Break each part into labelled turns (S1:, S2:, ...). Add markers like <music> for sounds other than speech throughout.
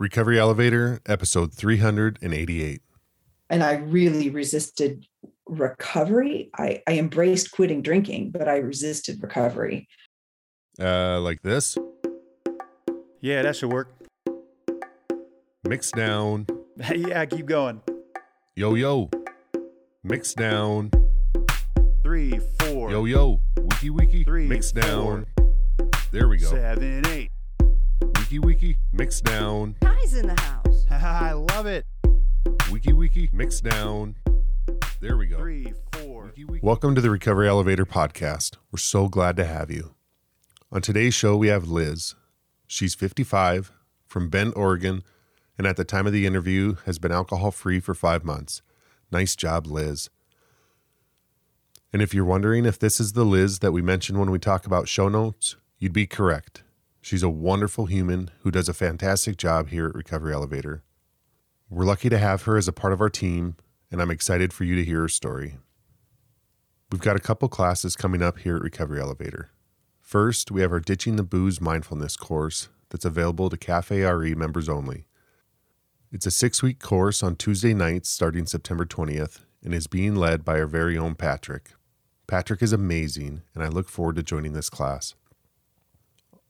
S1: Recovery Elevator, episode 388.
S2: And I really resisted recovery. I, I embraced quitting drinking, but I resisted recovery.
S1: Uh, like this?
S3: Yeah, that should work.
S1: Mix down. <laughs>
S3: yeah, keep going.
S1: Yo, yo. Mix down.
S3: Three, four.
S1: Yo, yo. Wiki, wiki. Three, mix four, down. There we go.
S3: Seven, eight.
S1: Wiki Wiki Mixdown. Ty's in
S3: the house. <laughs> I love it.
S1: Wiki Wiki Mixdown. There we go. Three, four. Wiki, Wiki. Welcome to the Recovery Elevator podcast. We're so glad to have you. On today's show, we have Liz. She's 55, from Bend, Oregon, and at the time of the interview has been alcohol free for five months. Nice job, Liz. And if you're wondering if this is the Liz that we mentioned when we talk about show notes, you'd be correct. She's a wonderful human who does a fantastic job here at Recovery Elevator. We're lucky to have her as a part of our team, and I'm excited for you to hear her story. We've got a couple classes coming up here at Recovery Elevator. First, we have our Ditching the Booze Mindfulness course that's available to Cafe RE members only. It's a six week course on Tuesday nights starting September 20th and is being led by our very own Patrick. Patrick is amazing, and I look forward to joining this class.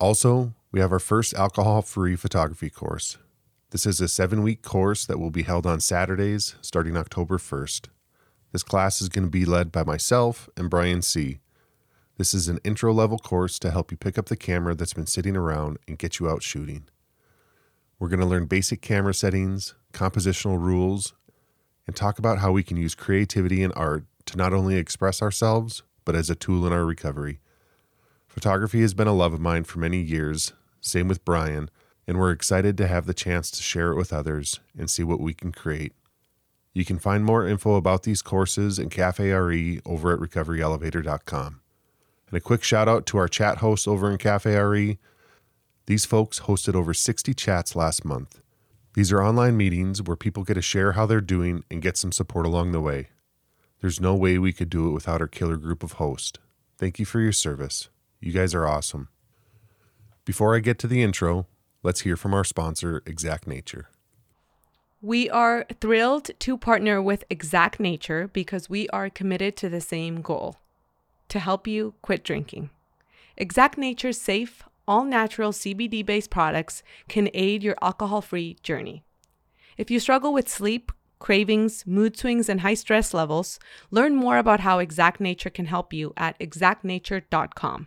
S1: Also, we have our first alcohol free photography course. This is a seven week course that will be held on Saturdays starting October 1st. This class is going to be led by myself and Brian C. This is an intro level course to help you pick up the camera that's been sitting around and get you out shooting. We're going to learn basic camera settings, compositional rules, and talk about how we can use creativity and art to not only express ourselves, but as a tool in our recovery. Photography has been a love of mine for many years, same with Brian, and we're excited to have the chance to share it with others and see what we can create. You can find more info about these courses and Cafe RE over at recoveryelevator.com. And a quick shout out to our chat hosts over in Cafe RE. These folks hosted over 60 chats last month. These are online meetings where people get to share how they're doing and get some support along the way. There's no way we could do it without our killer group of hosts. Thank you for your service. You guys are awesome. Before I get to the intro, let's hear from our sponsor, Exact Nature.
S4: We are thrilled to partner with Exact Nature because we are committed to the same goal to help you quit drinking. Exact Nature's safe, all natural CBD based products can aid your alcohol free journey. If you struggle with sleep, cravings, mood swings, and high stress levels, learn more about how Exact Nature can help you at exactnature.com.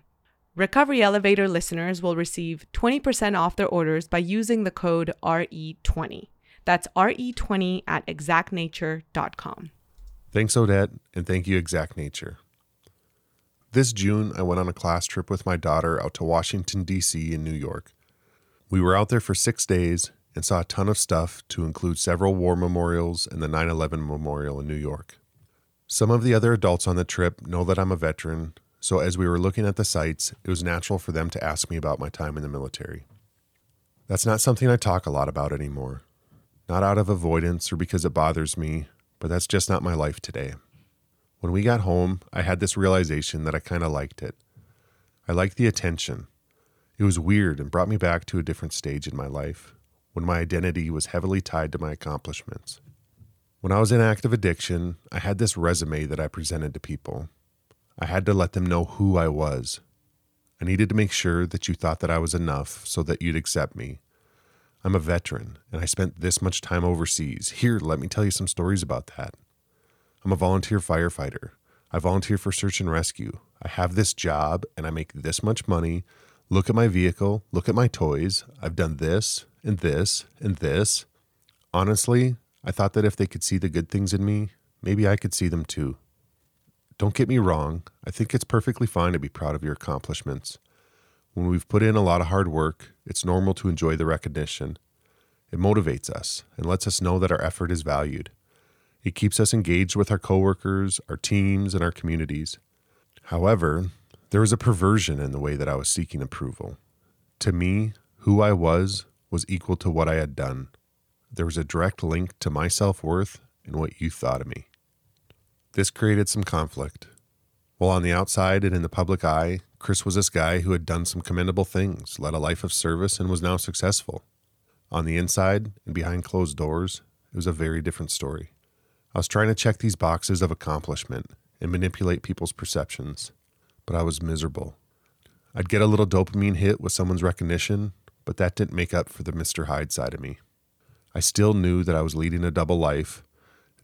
S4: Recovery Elevator listeners will receive 20% off their orders by using the code RE20. That's RE20 at exactnature.com.
S1: Thanks, Odette, and thank you, Exact Nature. This June, I went on a class trip with my daughter out to Washington, D.C. and New York. We were out there for six days and saw a ton of stuff to include several war memorials and the 9 11 memorial in New York. Some of the other adults on the trip know that I'm a veteran, so, as we were looking at the sites, it was natural for them to ask me about my time in the military. That's not something I talk a lot about anymore. Not out of avoidance or because it bothers me, but that's just not my life today. When we got home, I had this realization that I kind of liked it. I liked the attention. It was weird and brought me back to a different stage in my life when my identity was heavily tied to my accomplishments. When I was in active addiction, I had this resume that I presented to people. I had to let them know who I was. I needed to make sure that you thought that I was enough so that you'd accept me. I'm a veteran, and I spent this much time overseas. Here, let me tell you some stories about that. I'm a volunteer firefighter. I volunteer for search and rescue. I have this job, and I make this much money. Look at my vehicle. Look at my toys. I've done this, and this, and this. Honestly, I thought that if they could see the good things in me, maybe I could see them too. Don't get me wrong, I think it's perfectly fine to be proud of your accomplishments. When we've put in a lot of hard work, it's normal to enjoy the recognition. It motivates us and lets us know that our effort is valued. It keeps us engaged with our coworkers, our teams, and our communities. However, there was a perversion in the way that I was seeking approval. To me, who I was was equal to what I had done. There was a direct link to my self worth and what you thought of me. This created some conflict. While on the outside and in the public eye, Kris was this guy who had done some commendable things, led a life of service, and was now successful. On the inside and behind closed doors, it was a very different story. I was trying to check these boxes of accomplishment and manipulate people's perceptions, but I was miserable. I'd get a little dopamine hit with someone's recognition, but that didn't make up for the Mr. Hyde side of me. I still knew that I was leading a double life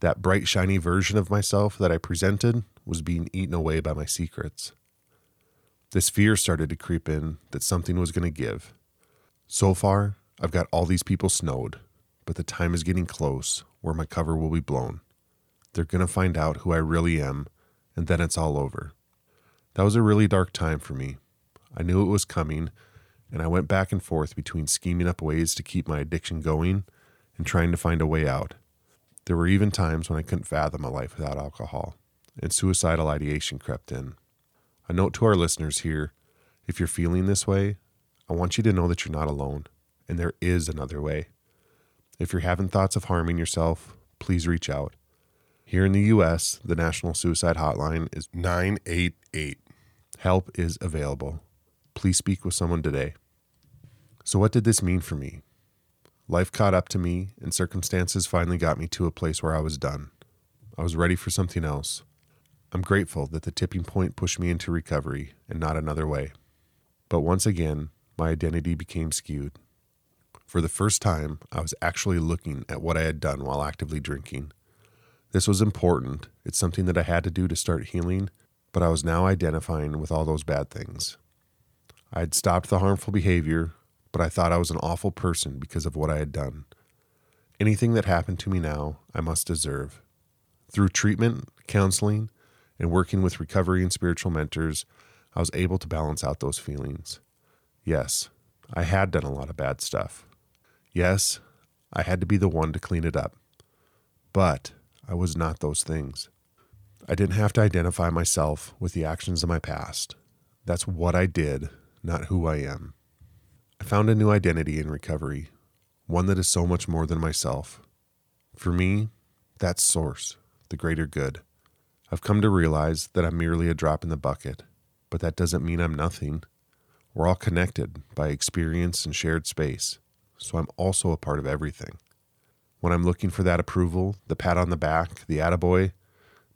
S1: that bright, shiny version of myself that I presented was being eaten away by my secrets. This fear started to creep in that something was going to give. So far, I've got all these people snowed, but the time is getting close where my cover will be blown. They're going to find out who I really am, and then it's all over. That was a really dark time for me. I knew it was coming, and I went back and forth between scheming up ways to keep my addiction going and trying to find a way out. There were even times when I couldn't fathom a life without alcohol, and suicidal ideation crept in. A note to our listeners here if you're feeling this way, I want you to know that you're not alone, and there is another way. If you're having thoughts of harming yourself, please reach out. Here in the U.S., the National Suicide Hotline is 988. Help is available. Please speak with someone today. So, what did this mean for me? Life caught up to me, and circumstances finally got me to a place where I was done. I was ready for something else. I'm grateful that the tipping point pushed me into recovery and not another way. But once again, my identity became skewed. For the first time, I was actually looking at what I had done while actively drinking. This was important. It's something that I had to do to start healing, but I was now identifying with all those bad things. I had stopped the harmful behavior, but I thought I was an awful person because of what I had done. Anything that happened to me now, I must deserve. Through treatment, counseling, and working with recovery and spiritual mentors, I was able to balance out those feelings. Yes, I had done a lot of bad stuff. Yes, I had to be the one to clean it up. But I was not those things. I didn't have to identify myself with the actions of my past. That's what I did, not who I am. I found a new identity in recovery, one that is so much more than myself. For me, that's source, the greater good. I've come to realize that I'm merely a drop in the bucket, but that doesn't mean I'm nothing. We're all connected by experience and shared space, so I'm also a part of everything. When I'm looking for that approval, the pat on the back, the attaboy,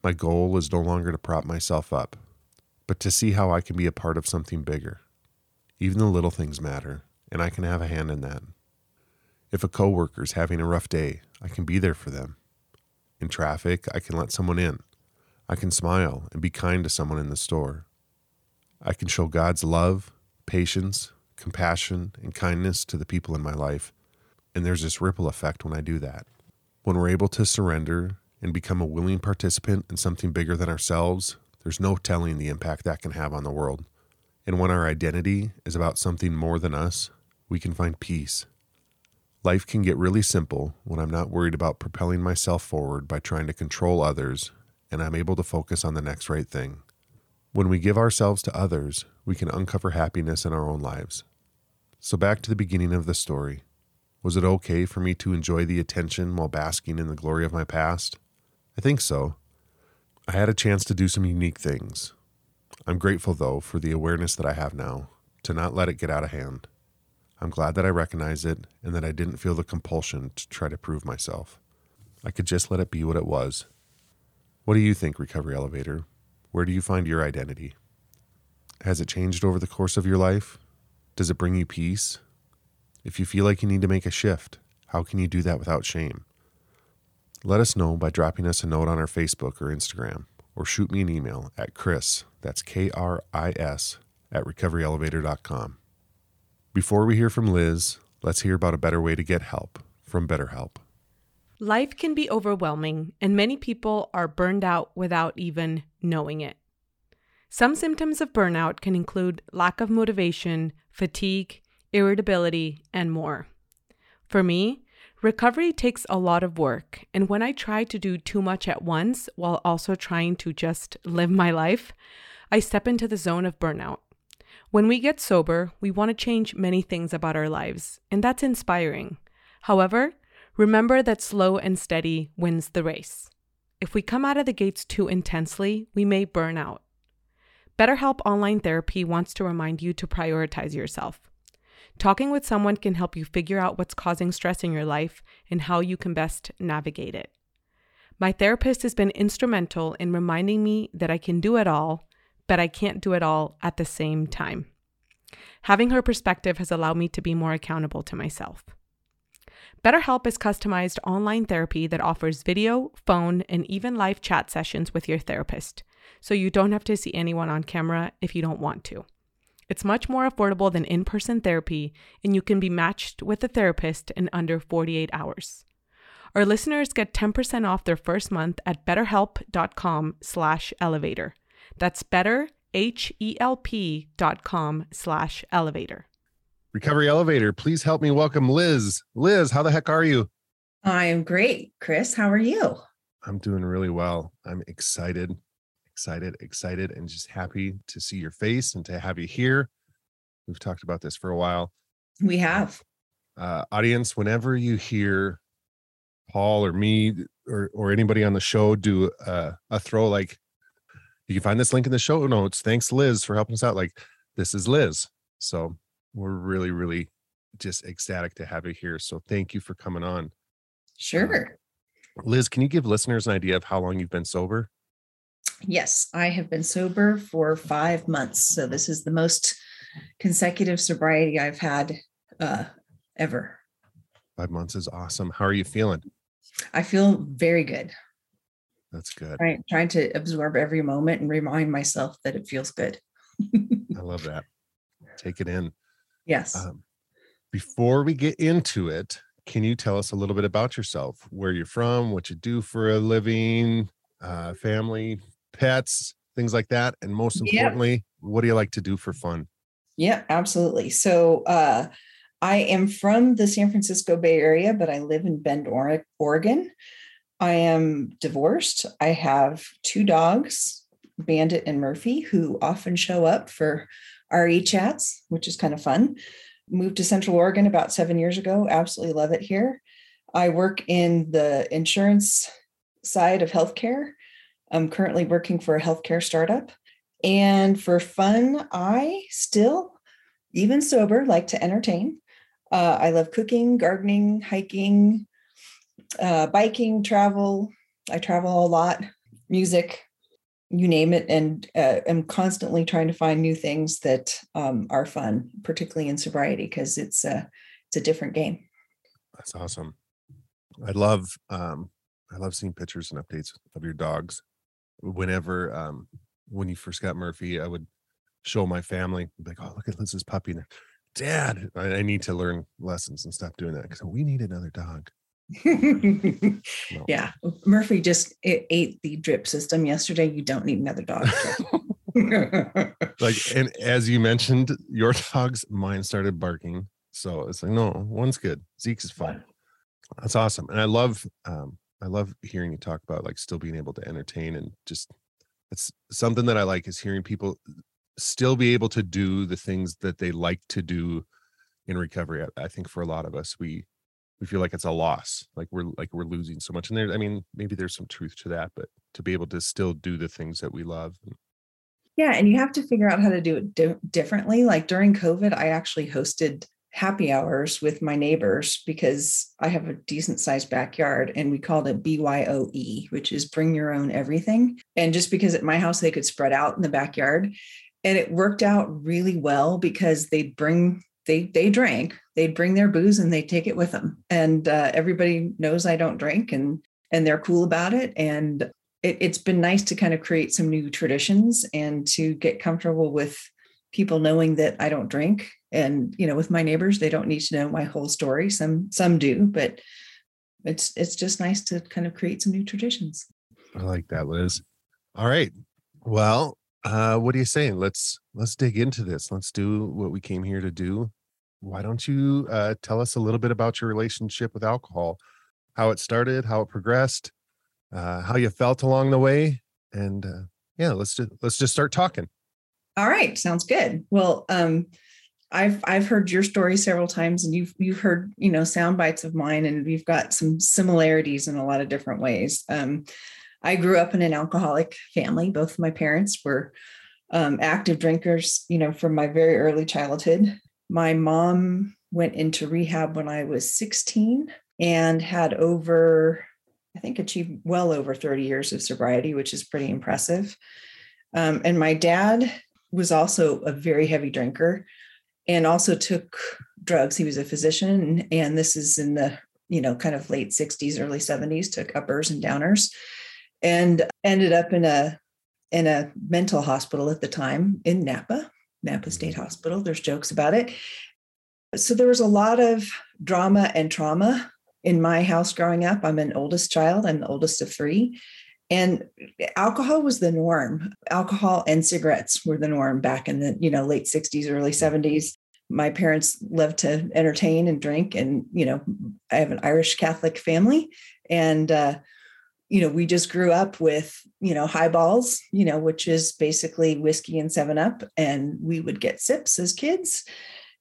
S1: my goal is no longer to prop myself up, but to see how I can be a part of something bigger. Even the little things matter and I can have a hand in that. If a coworker is having a rough day, I can be there for them. In traffic, I can let someone in. I can smile and be kind to someone in the store. I can show God's love, patience, compassion, and kindness to the people in my life. And there's this ripple effect when I do that. When we're able to surrender and become a willing participant in something bigger than ourselves, there's no telling the impact that can have on the world. And when our identity is about something more than us, we can find peace. Life can get really simple when I'm not worried about propelling myself forward by trying to control others and I'm able to focus on the next right thing. When we give ourselves to others, we can uncover happiness in our own lives. So, back to the beginning of the story. Was it okay for me to enjoy the attention while basking in the glory of my past? I think so. I had a chance to do some unique things. I'm grateful, though, for the awareness that I have now to not let it get out of hand. I'm glad that I recognized it and that I didn't feel the compulsion to try to prove myself. I could just let it be what it was. What do you think, Recovery Elevator? Where do you find your identity? Has it changed over the course of your life? Does it bring you peace? If you feel like you need to make a shift, how can you do that without shame? Let us know by dropping us a note on our Facebook or Instagram, or shoot me an email at Kris, that's K R I S, at recoveryelevator.com. Before we hear from Liz, let's hear about a better way to get help from BetterHelp.
S4: Life can be overwhelming, and many people are burned out without even knowing it. Some symptoms of burnout can include lack of motivation, fatigue, irritability, and more. For me, recovery takes a lot of work, and when I try to do too much at once while also trying to just live my life, I step into the zone of burnout. When we get sober, we want to change many things about our lives, and that's inspiring. However, remember that slow and steady wins the race. If we come out of the gates too intensely, we may burn out. BetterHelp Online Therapy wants to remind you to prioritize yourself. Talking with someone can help you figure out what's causing stress in your life and how you can best navigate it. My therapist has been instrumental in reminding me that I can do it all but I can't do it all at the same time. Having her perspective has allowed me to be more accountable to myself. BetterHelp is customized online therapy that offers video, phone, and even live chat sessions with your therapist, so you don't have to see anyone on camera if you don't want to. It's much more affordable than in person therapy, and you can be matched with a therapist in under 48 hours. Our listeners get 10% off their first month at betterhelp.com slash elevator. That's better. betterhelp.com slash elevator.
S1: Recovery Elevator, please help me welcome Liz. Liz, how the heck are you?
S2: I am great. Kris, how are you?
S1: I'm doing really well. I'm excited, excited, excited, and just happy to see your face and to have you here. We've talked about this for a while.
S2: We have.
S1: Uh, audience, whenever you hear Paul or me or or anybody on the show do a, a throw like you can find this link in the show notes. Thanks, Liz, for helping us out. Like, this is Liz. So we're really, really just ecstatic to have you here. So thank you for coming on. Um,
S2: sure.
S1: Uh, Liz, can you give listeners an idea of how long you've been sober?
S2: Yes, I have been sober for five months. So this is the most consecutive sobriety I've had uh, ever.
S1: Five months is awesome. How are you feeling?
S2: I feel very good.
S1: That's good. Right.
S2: Trying to absorb every moment and remind myself that it feels good.
S1: I love that. Take it in.
S2: Yes. Um,
S1: before we get into it, can you tell us a little bit about yourself, where you're from, what you do for a living, uh, family, pets, things like that? And most importantly, yep. what do you like to do for fun?
S2: Yeah, absolutely. So, uh, I am from the San Francisco Bay Area, but I live in Bend, Oregon. I am divorced. I have two dogs, Bandit and Murphy, who often show up for RE chats, which is kind of fun. Moved to Central Oregon about seven years ago. Absolutely love it here. I work in the insurance side of healthcare. I'm currently working for a healthcare startup. And for fun, I still, even sober, like to entertain. Uh, I love cooking, gardening, hiking, uh, biking, travel. I travel a lot, music, you name it, and uh, am constantly trying to find new things that um, are fun, particularly in sobriety, because it's a it's a different game.
S1: That's awesome. I love um, I love seeing pictures and updates of your dogs. Whenever um, when you first got Murphy, I would show my family like, oh look at Liz's puppy. Dad, I need to learn lessons and stop doing that because we need another dog no.
S2: <laughs> Yeah. Murphy just ate the drip system yesterday. You don't need another dog.
S1: <laughs> like, and as you mentioned, your dogs, mine started barking. So it's like, no, one's good. Zeke's is fine. That's awesome. And I love, um, I love hearing you talk about like still being able to entertain and just it's something that I like is hearing people still be able to do the things that they like to do in recovery. I, I think for a lot of us, we we feel like it's a loss like we're like we're losing so much and there i mean maybe there's some truth to that but to be able to still do the things that we love
S2: yeah and you have to figure out how to do it di- differently like during covid i actually hosted happy hours with my neighbors because i have a decent sized backyard and we called it byoe which is bring your own everything and just because at my house they could spread out in the backyard and it worked out really well because they'd bring they they drank. They'd bring their booze and they would take it with them. And uh, everybody knows I don't drink, and and they're cool about it. And it, it's been nice to kind of create some new traditions and to get comfortable with people knowing that I don't drink. And you know, with my neighbors, they don't need to know my whole story. Some some do, but it's it's just nice to kind of create some new traditions.
S1: I like that, Liz. All right. Well, uh, what are you saying? Let's let's dig into this. Let's do what we came here to do. Why don't you uh, tell us a little bit about your relationship with alcohol, how it started, how it progressed, uh, how you felt along the way, and uh, yeah, let's just let's just start talking.
S2: All right, sounds good. Well, um, I've I've heard your story several times, and you've you've heard you know sound bites of mine, and we've got some similarities in a lot of different ways. Um, I grew up in an alcoholic family. Both my parents were um, active drinkers, you know, from my very early childhood. My mom went into rehab when I was 16 and had over, I think, achieved well over 30 years of sobriety, which is pretty impressive. Um, and my dad was also a very heavy drinker and also took drugs. He was a physician, and this is in the you know kind of late 60s, early 70s, took uppers and downers and ended up in a in a mental hospital at the time in Napa, Napa mm-hmm. State Hospital. There's jokes about it. So there was a lot of drama and trauma in my house growing up. I'm an oldest child, I'm the oldest of three. And alcohol was the norm. Alcohol and cigarettes were the norm back in the, you know, late 60s, early 70s. Mm-hmm. My parents loved to entertain and drink and, you know, I have an Irish Catholic family and uh, you know, we just grew up with, you know, highballs, you know, which is basically whiskey and seven up. And we would get sips as kids.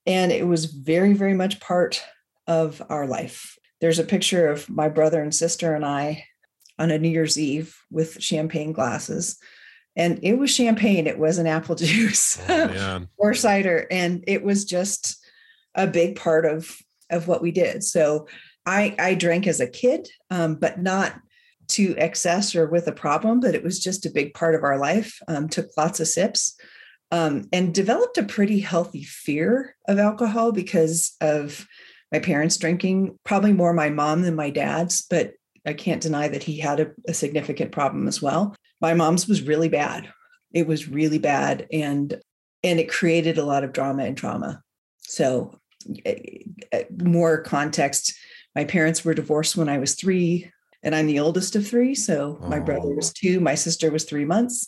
S2: And it was very, very much part of our life. There's a picture of my brother and sister and I on a New Year's Eve with champagne glasses. And it was champagne, it wasn't apple <laughs> juice oh, or cider. And it was just a big part of of what we did. So I I drank as a kid, um, but not to excess or with a problem, but it was just a big part of our life. Um, took lots of sips um, and developed a pretty healthy fear of alcohol because of my parents drinking, probably more my mom than my dad's, but I can't deny that he had a, a significant problem as well. My mom's was really bad. It was really bad. And and it created a lot of drama and trauma. So, eh, eh, more context my parents were divorced when I was three and I'm the oldest of three. So oh. my brother oh. was two, my sister was three months.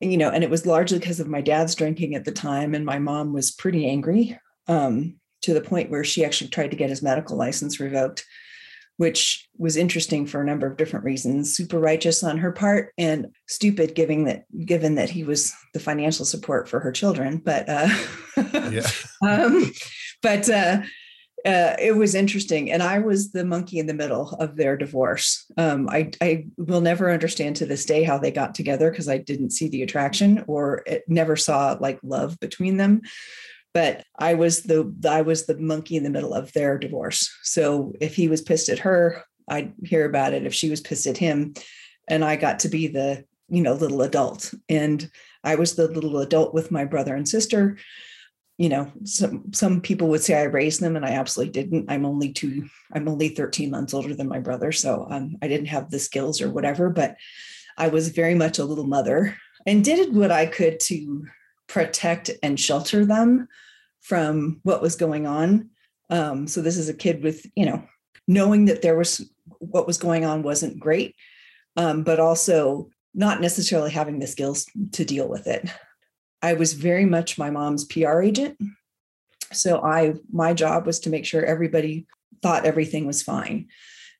S2: You know, and it was largely because of my dad's drinking at the time, and my mom was pretty angry um, to the point where she actually tried to get his medical license revoked, which was interesting for a number of different reasons. Super righteous on her part, and stupid, giving that given that he was the financial support for her children. But uh, yeah. <laughs> um, but. Uh, uh, it was interesting. And I was the monkey in the middle of their divorce. Um, I, I will never understand to this day how they got together because I didn't see the attraction or it uh, never saw like love between them. But I was the I was the monkey in the middle of their divorce. So if he was pissed at her, I'd hear about it. If she was pissed at him, and I got to be the you know little adult, and I was the little adult with my brother and sister you know some some people would say i raised them and i absolutely didn't i'm only two i'm only 13 months older than my brother so um, i didn't have the skills or whatever but i was very much a little mother and did what i could to protect and shelter them from what was going on um, so this is a kid with you know knowing that there was what was going on wasn't great um, but also not necessarily having the skills to deal with it I was very much my mom's PR agent. So I my job was to make sure everybody thought everything was fine,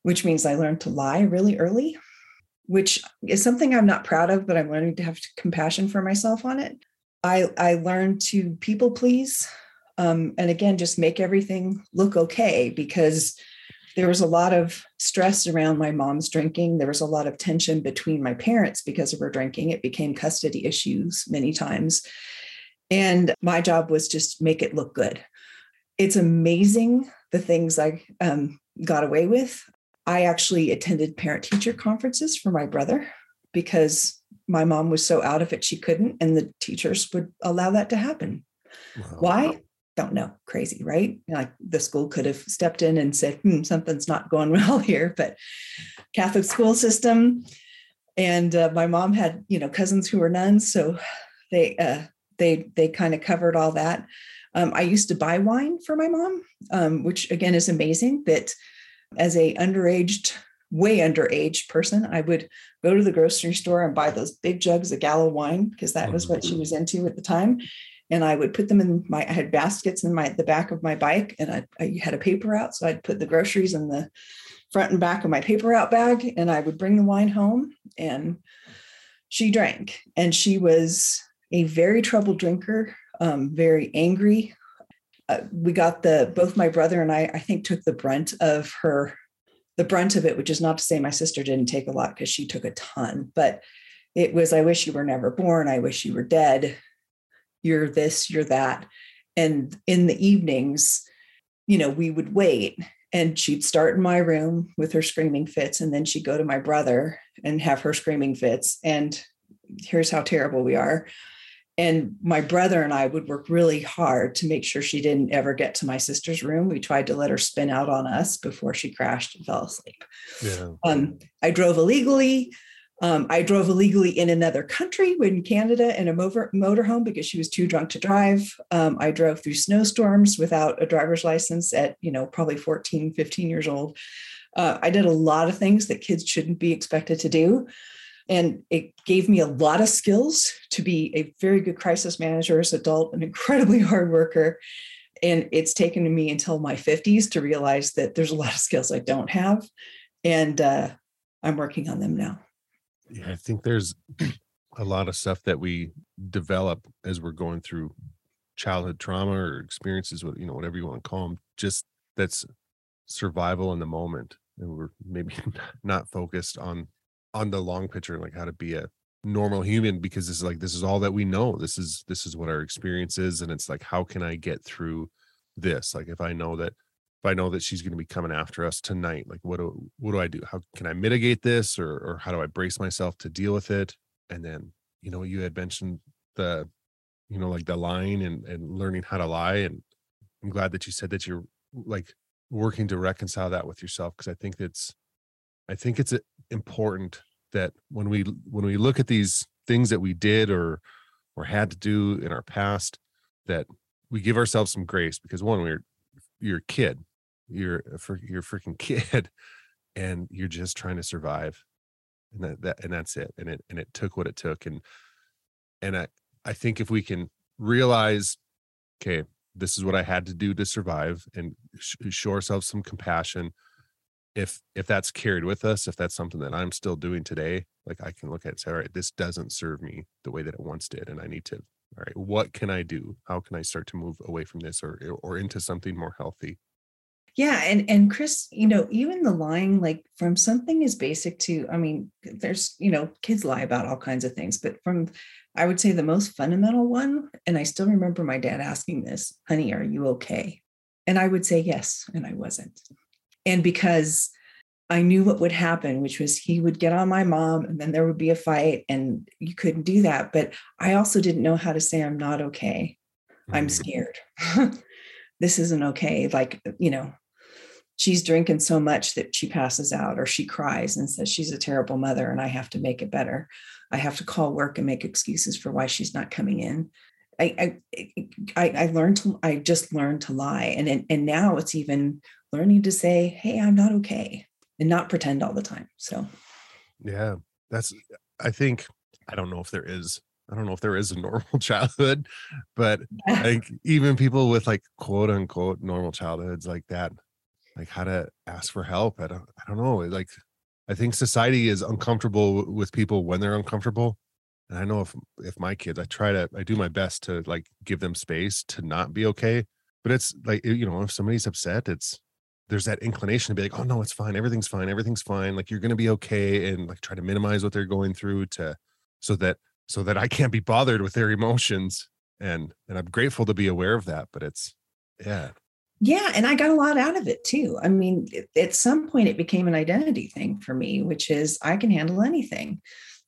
S2: which means I learned to lie really early, which is something I'm not proud of, but I'm learning to have compassion for myself on it. I I learned to people please um, and again just make everything look okay because there was a lot of stress around my mom's drinking. There was a lot of tension between my parents because of her drinking. It became custody issues many times. And my job was just make it look good. It's amazing the things I um, got away with. I actually attended parent teacher conferences for my brother because my mom was so out of it she couldn't, and the teachers would allow that to happen. Wow. Why? don't know, crazy, right? Like the school could have stepped in and said, hmm, something's not going <laughs> well here, but Catholic school system. And uh, my mom had, you know, cousins who were nuns. So they, uh, they, they kind of covered all that. Um, I used to buy wine for my mom, um, which again is amazing that as a underaged, way underage person, I would go to the grocery store and buy those big jugs of Gallo wine because that was what she was into at the time and I would put them in my I had baskets in my the back of my bike and I, I had a paper out so I'd put the groceries in the front and back of my paper out bag and I would bring the wine home and she drank and she was a very troubled drinker um, very angry uh, we got the both my brother and I I think took the brunt of her the brunt of it which is not to say my sister didn't take a lot because she took a ton but it was i wish you were never born i wish you were dead you're this, you're that. And in the evenings, you know, we would wait and she'd start in my room with her screaming fits. And then she'd go to my brother and have her screaming fits. And here's how terrible we are. And my brother and I would work really hard to make sure she didn't ever get to my sister's room. We tried to let her spin out on us before she crashed and fell asleep. Yeah. Um, I drove illegally. Um, I drove illegally in another country in Canada in a motor, motorhome because she was too drunk to drive. Um, I drove through snowstorms without a driver's license at, you know, probably 14, 15 years old. Uh, I did a lot of things that kids shouldn't be expected to do. And it gave me a lot of skills to be a very good crisis manager as an adult, an incredibly <laughs> hard worker. And it's taken me until my 50s to realize that there's a lot of skills I don't have. And uh, I'm working on them now
S1: yeah, I think there's a lot of stuff that we develop as we're going through childhood trauma or experiences with you know whatever you want to call them just that's survival in the moment and we're maybe <laughs> not focused on on the long picture like how to be a normal human because this is like this is all that we know this is this is what our experience is and it's like how can i get through this like if i know that I know that she's going to be coming after us tonight. Like, what do what do I do? How can I mitigate this, or or how do I brace myself to deal with it? And then you know you had mentioned the you know like the lying and and learning how to lie, and I'm glad that you said that you're like working to reconcile that with yourself because I think it's I think it's uh, important that when we when we look at these things that we did or or had to do in our past that we give ourselves some grace because one we're you're a kid your uh, for your freaking <laughs> kid and you're just trying to survive and that, that and that's it and it and it took what it took and and i i think if we can realize okay this is what i had to do to survive and sh- show ourselves some compassion if if that's carried with us if that's something that i'm still doing today like i can look at and say all right this doesn't serve me the way that it once did and i need to all right what can i do how can i start to move away from this or or into something more healthy
S2: yeah and and kris you know even the lying like from something as basic to i mean there's you know kids lie about all kinds of things but from i would say the most fundamental one and i still remember my dad asking this honey are you okay and i would say yes and i wasn't and because I knew what would happen, which was he would get on my mom and then there would be a fight, and you couldn't do that. But I also didn't know how to say, I'm not okay. I'm mm. scared. <laughs> this isn't okay. Like, you know, she's drinking so much that she passes out or she cries and says she's a terrible mother and I have to make it better. I have to call work and make excuses for why she's not coming in. I I I learned to I just learned to lie and and now it's even learning to say hey I'm not okay and not pretend all the time. So
S1: yeah, that's I think I don't know if there is I don't know if there is a normal <laughs> childhood, but like even people with like quote unquote normal childhoods like that like how to ask for help. I don't I don't know. Like I think society is uncomfortable with people when they're uncomfortable. And I know if if my kids, I try to I do my best to like give them space to not be okay. But it's like you know, if somebody's upset, it's there's that inclination to be like, oh no, it's fine, everything's fine, everything's fine. Like you're gonna be okay, and like try to minimize what they're going through to so that so that I can't be bothered with their emotions. And and I'm grateful to be aware of that, but it's yeah,
S2: yeah and i got a lot out of it too i mean at some point it became an identity thing for me which is i can handle anything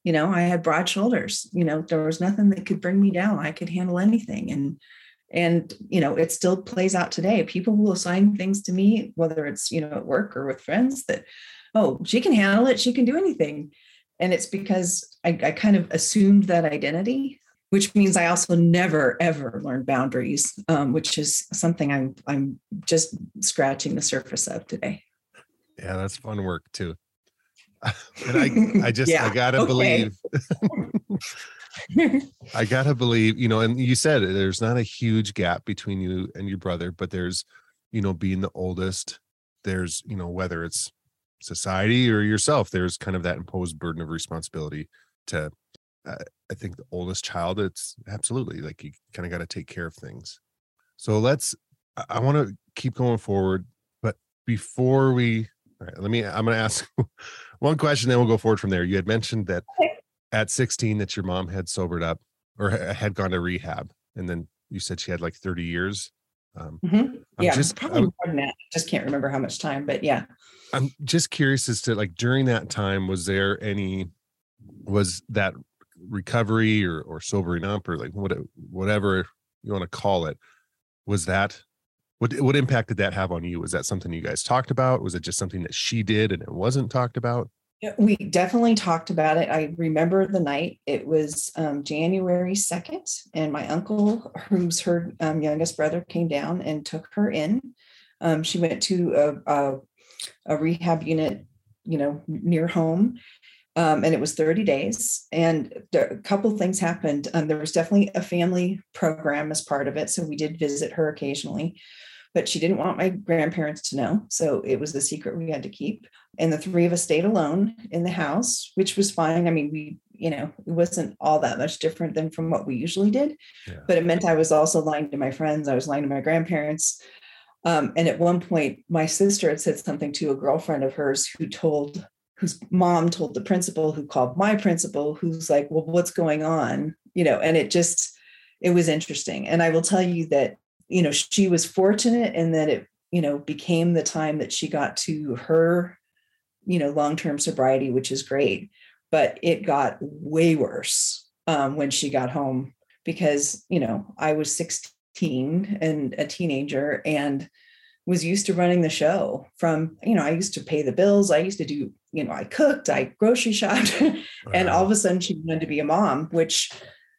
S2: you know i had broad shoulders you know there was nothing that could bring me down i could handle anything and and you know it still plays out today people will assign things to me whether it's you know at work or with friends that oh she can handle it she can do anything and it's because i, I kind of assumed that identity which means I also never ever learned boundaries, um, which is something I'm I'm just scratching the surface of today.
S1: Yeah, that's fun work too. <laughs> and I <laughs> I just yeah, I gotta believe <laughs> I gotta believe you know, and you said there's not a huge gap between you and your brother, but there's you know being the oldest. There's you know whether it's society or yourself, there's kind of that imposed burden of responsibility to I think the oldest child, it's absolutely like you kind of got to take care of things. So let's, I want to keep going forward, but before we, all right, let me, I'm going to ask <laughs> one question, then we'll go forward from there. You had mentioned that at 16 that your mom had sobered up or had gone to rehab. And then you said she had like 30 years. Um, mm-hmm.
S2: Yeah, just, probably more than that. Just can't remember how much time, but yeah.
S1: I'm just curious as to like during that time, was there any was that recovery or or sobering up or like what, whatever you want to call it was that what what impact did that have on you was that something you guys talked about was it just something that she did and it wasn't talked about
S2: we definitely talked about it i remember the night it was um, january 2nd and my uncle who's her um, youngest brother came down and took her in um, she went to a, a, a rehab unit you know near home um, and it was 30 days. And there, a couple things happened. Um, there was definitely a family program as part of it, so we did visit her occasionally, but she didn't want my grandparents to know, so it was a secret we had to keep. And the three of us stayed alone in the house, which was fine. I mean, we you know it wasn't all that much different than from what we usually did yeah. but it meant i was also lying to my friends i was lying to my grandparents um, and at one point my sister had said something to a girlfriend of hers who told whose mom told the principal who called my principal who's like well what's going on you know and it just it was interesting and i will tell you that you know she was fortunate in that it you know became the time that she got to her you know long-term sobriety which is great but it got way worse um, when she got home because you know i was 16 and a teenager and was used to running the show from you know i used to pay the bills i used to do you know, I cooked, I grocery shopped, <laughs> and all of a sudden she wanted to be a mom, which,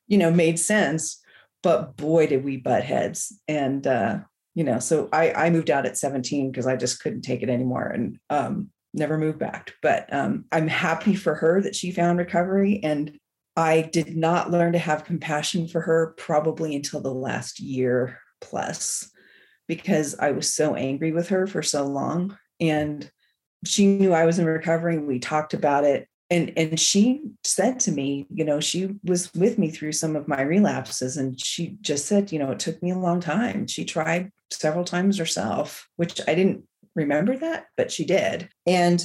S2: you know, made sense. But boy, did we butt heads. And, uh, you know, so I, I moved out at 17 because I just couldn't take it anymore and um, never moved back. But um, I'm happy for her that she found recovery. And I did not learn to have compassion for her probably until the last year plus because I was so angry with her for so long. And she knew I was in recovery. We talked about it. And, and she said to me, you know, she was with me through some of my relapses. And she just said, you know, it took me a long time. She tried several times herself, which I didn't remember that, but she did. And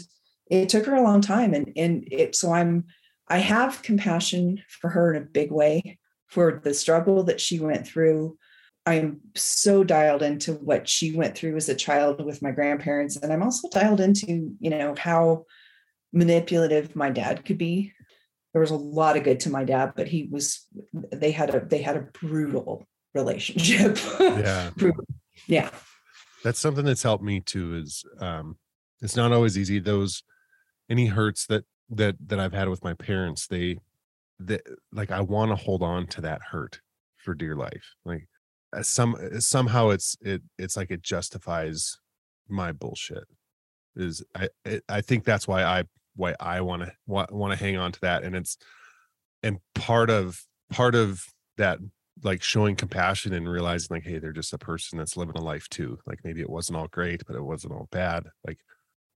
S2: it took her a long time. And, and it, so I'm, I have compassion for her in a big way for the struggle that she went through I'm so dialed into what she went through as a child with my grandparents. And I'm also dialed into, you know, how manipulative my dad could be. There was a lot of good to my dad, but he was they had a they had a brutal relationship.
S1: Yeah. <laughs>
S2: brutal. Yeah.
S1: That's something that's helped me too, is um it's not always easy. Those any hurts that that that I've had with my parents, they that like I want to hold on to that hurt for dear life. Like uh, some uh, somehow it's it it's like it justifies my bullshit is i i think that's why i why i want to want to hang on to that and it's and part of part of that like showing compassion and realizing like hey they're just a person that's living a life too like maybe it wasn't all great but it wasn't all bad like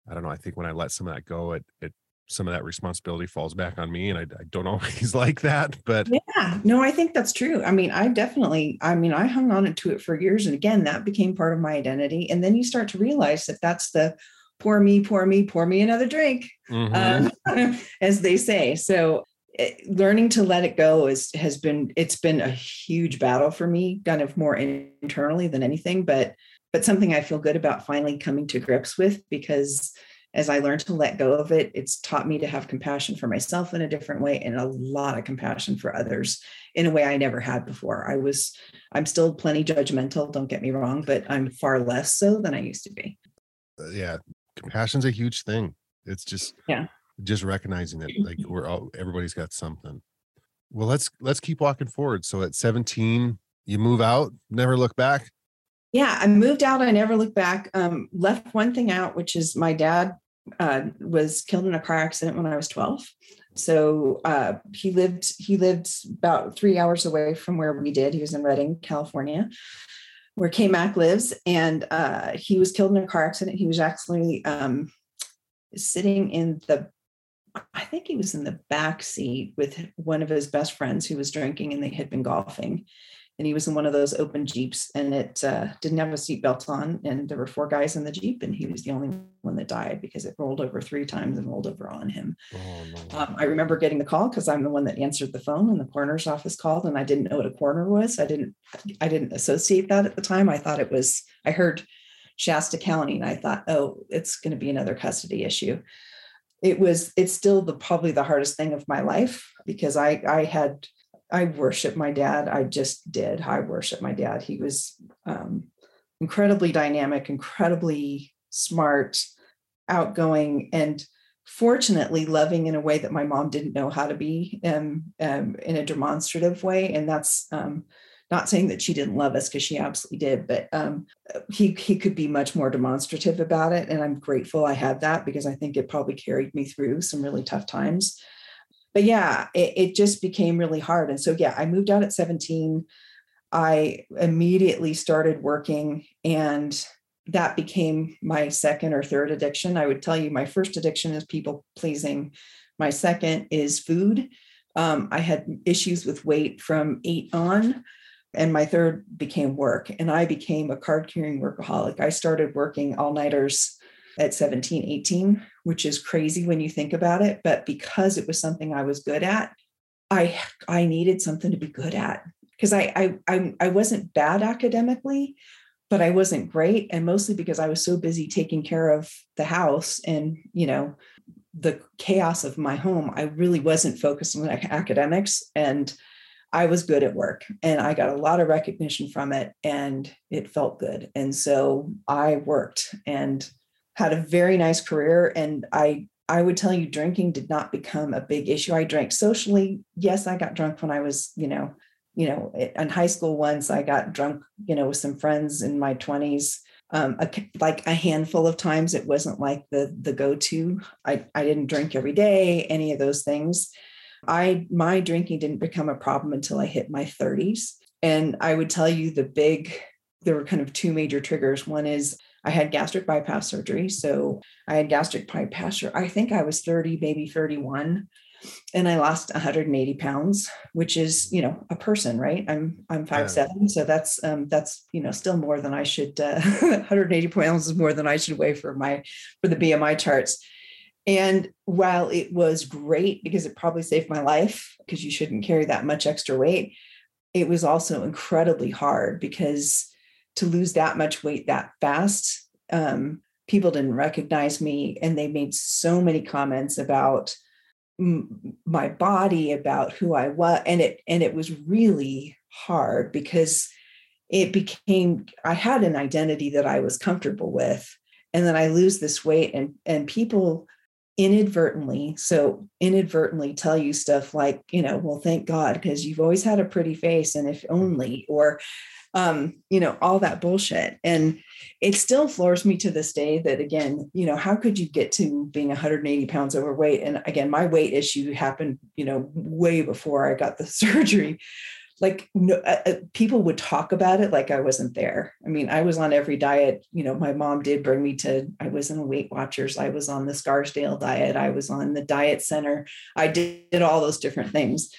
S1: i don't know i think when i let some of that go it it some of that responsibility falls back on me and I, I, don't <laughs> always like that but
S2: yeah no i think that's true i mean i definitely i mean i hung on to it for years and again that became part of my identity and then you start to realize that that's the pour me pour me pour me another drink mm-hmm. um, <laughs> as they say so it, eh, learning to let it go is has been it's been a huge battle for me kind of more in, internally than anything but but something i feel good about finally coming to grips with because as I learned to let go of it, it's taught me to have compassion for myself in a different way and a lot of compassion for others in a way I never had before. I was, I'm still plenty judgmental, don't get me wrong, but I'm far less so than I used to be.
S1: Uh, yeah. Compassion's a huge thing. It's just, yeah, just recognizing that Like we're <clears throat> all, everybody's got something. Well, let's, let's keep walking forward. So at 17, you move out, never look back
S2: yeah, I moved out. I never looked back. Um, left one thing out, which is my dad uh, was killed in a car accident when I was 12. So uh, he lived he lived about three hours away from where we did. He was in Redding, California, where Mac lives, and uh, he was killed in a car accident. He was actually um, sitting in the I think he was in the back seat with one of his best friends who was drinking, and they had been golfing and he was in one of those open jeeps and it uh, didn't have a seatbelt on and there were four guys in the jeep and he was the only one that died because it rolled over three times and rolled over on him oh, no. um, i remember getting the call because i'm the one that answered the phone and the coroner's office called and i didn't know what a coroner was i didn't i didn't associate that at the time i thought it was i heard shasta county and i thought oh it's going to be another custody issue it was it's still the probably the hardest thing of my life because i i had I worship my dad. I just did. I worship my dad. He was um, incredibly dynamic, incredibly smart, outgoing, and fortunately loving in a way that my mom didn't know how to be um, um, in a demonstrative way. And that's um, not saying that she didn't love us because she absolutely did, but um, he he could be much more demonstrative about it. And I'm grateful I had that because I think it probably carried me through some really tough times but yeah, it, it just became really hard. And so, yeah, I moved out at 17. I immediately started working and that became my second or third addiction. I would tell you my first addiction is people pleasing. My second is food. Um, I had issues with weight from eight on. And my third became work. And I became a card carrying workaholic. I started working all nighters at 17, 18 which is crazy when you think about it. But because it was something I was good at, I I needed something to be good at because I, I I I wasn't bad academically, but I wasn't great, and mostly because I was so busy taking care of the house and you know the chaos of my home, I really wasn't focused on academics and. I was good at work and I got a lot of recognition from it and it felt good. And so I worked and had a very nice career and I I would tell you drinking did not become a big issue. I drank socially. Yes, I got drunk when I was, you know, you know, in high school once I got drunk, you know, with some friends in my 20s. Um, a, like a handful of times it wasn't like the the go-to. I I didn't drink every day, any of those things. I my drinking didn't become a problem until I hit my 30s. And I would tell you the big there were kind of two major triggers. One is I had gastric bypass surgery. So I had gastric bypass. I think I was 30, maybe 31 and I lost 180 pounds, which is you know a person, right? I'm I'm five yeah. seven, so that's um, that's you know still more than I should. Uh, 180 <laughs> pounds is more than I should weigh for my for the BMI charts. And while it was great because it probably saved my life because you shouldn't carry that much extra weight, it was also incredibly hard because to lose that much weight that fast. Um, people didn't recognize me, and they made so many comments about m- my body, about who I was, and it and it was really hard because it became I had an identity that I was comfortable with, and then I lose this weight, and and people inadvertently, so inadvertently tell you stuff like, you know, well, thank God, because you've always had a pretty face and if mm-hmm. only, or, um, you know, all that bullshit. And it still floors me to this day that, again, you know, how could you get to being 180 pounds overweight? And again, my weight issue happened, you know, way before I got the <laughs> surgery like no, uh, uh, people would talk about it like I wasn't there. I mean, I was on every diet. You know, my mom did bring me to. I was in Weight Watchers. I was on the Scarsdale diet. I was on the Diet Center. I did, did all those different things,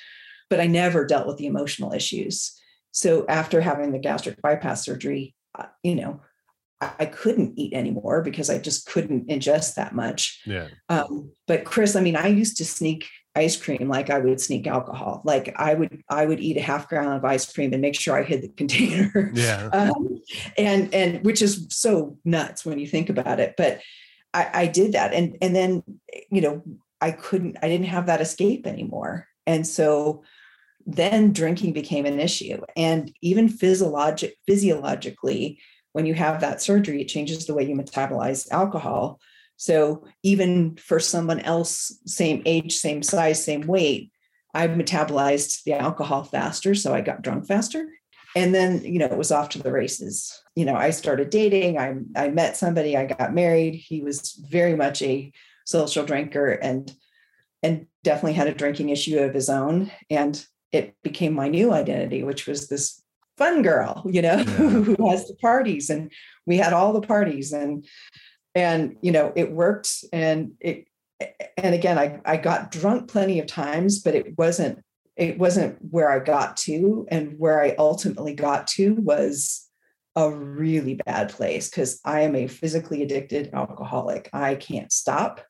S2: but I never dealt with the emotional issues. So after having the gastric bypass surgery, uh, you know, I couldn't eat anymore because I just couldn't ingest that much. Yeah. Um, but Kris, I mean, I used to sneak ice cream like I would sneak alcohol. Like I would I would eat a half gallon of ice cream and make sure I hid the <laughs> container. Yeah. um, and and which is so nuts when you think about it. But I, I did that. And and then, you know, I couldn't, I didn't have that escape anymore. And so then drinking became an issue. And even physiologic physiologically, when you have that surgery, it changes the way you metabolize alcohol. So even for someone else, same age, same size, same weight, I metabolized the alcohol faster. So I got drunk faster. And then, you know, it was off to the races. You know, I started dating. I, I met somebody, I got married. He was very much a social drinker and and definitely had a drinking issue of his own. And it became my new identity, which was this fun girl, you know, <laughs> who has the parties. And we had all the parties and and you know it worked and it and again i i got drunk plenty of times but it wasn't it wasn't where i got to and where i ultimately got to was a really bad place because i am a physically addicted alcoholic i can't stop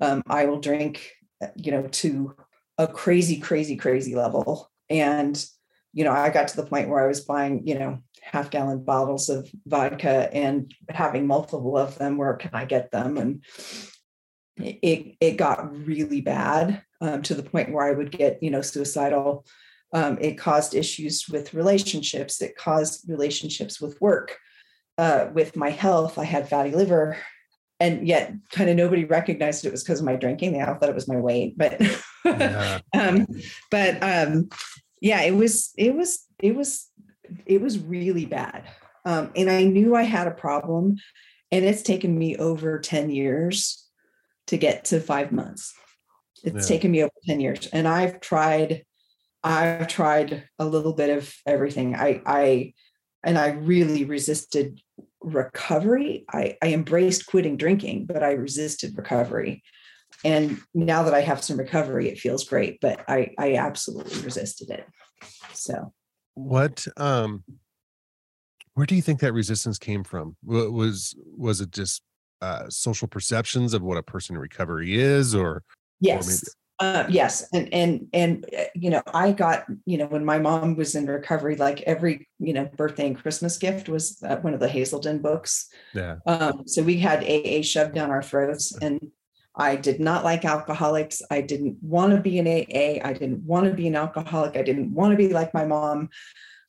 S2: um, i will drink you know to a crazy crazy crazy level and you know i got to the point where i was buying you know half gallon bottles of vodka and having multiple of them where can i get them and it it got really bad um, to the point where i would get you know suicidal um, it caused issues with relationships it caused relationships with work uh, with my health i had fatty liver and yet kind of nobody recognized it was because of my drinking they all thought it was my weight but yeah. <laughs> um, but um, yeah it was it was it was it was really bad. Um, and I knew I had a problem. And it's taken me over 10 years to get to five months. It's yeah. taken me over 10 years. And I've tried, I've tried a little bit of everything. I, I, and I really resisted recovery. I, I embraced quitting drinking, but I resisted recovery. And now that I have some recovery, it feels great, but I, I absolutely resisted it. So
S1: what um where do you think that resistance came from was was it just uh social perceptions of what a person in recovery is or
S2: yes or maybe- uh, yes and and and uh, you know i got you know when my mom was in recovery like every you know birthday and christmas gift was uh, one of the hazelden books
S1: yeah
S2: um, so we had aa shoved down our throats and I did not like alcoholics. I didn't want to be an AA. I didn't want to be an alcoholic. I didn't want to be like my mom.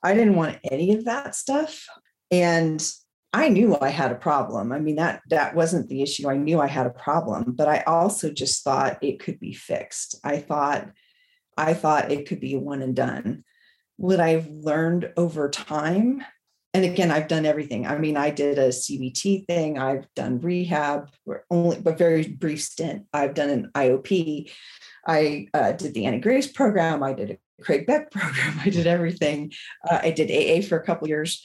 S2: I didn't want any of that stuff. And I knew I had a problem. I mean, that that wasn't the issue. I knew I had a problem, but I also just thought it could be fixed. I thought I thought it could be one and done. What I've learned over time and again i've done everything i mean i did a cbt thing i've done rehab only but very brief stint i've done an iop i uh, did the annie grace program i did a craig beck <laughs> program i did everything uh, i did aa for a couple years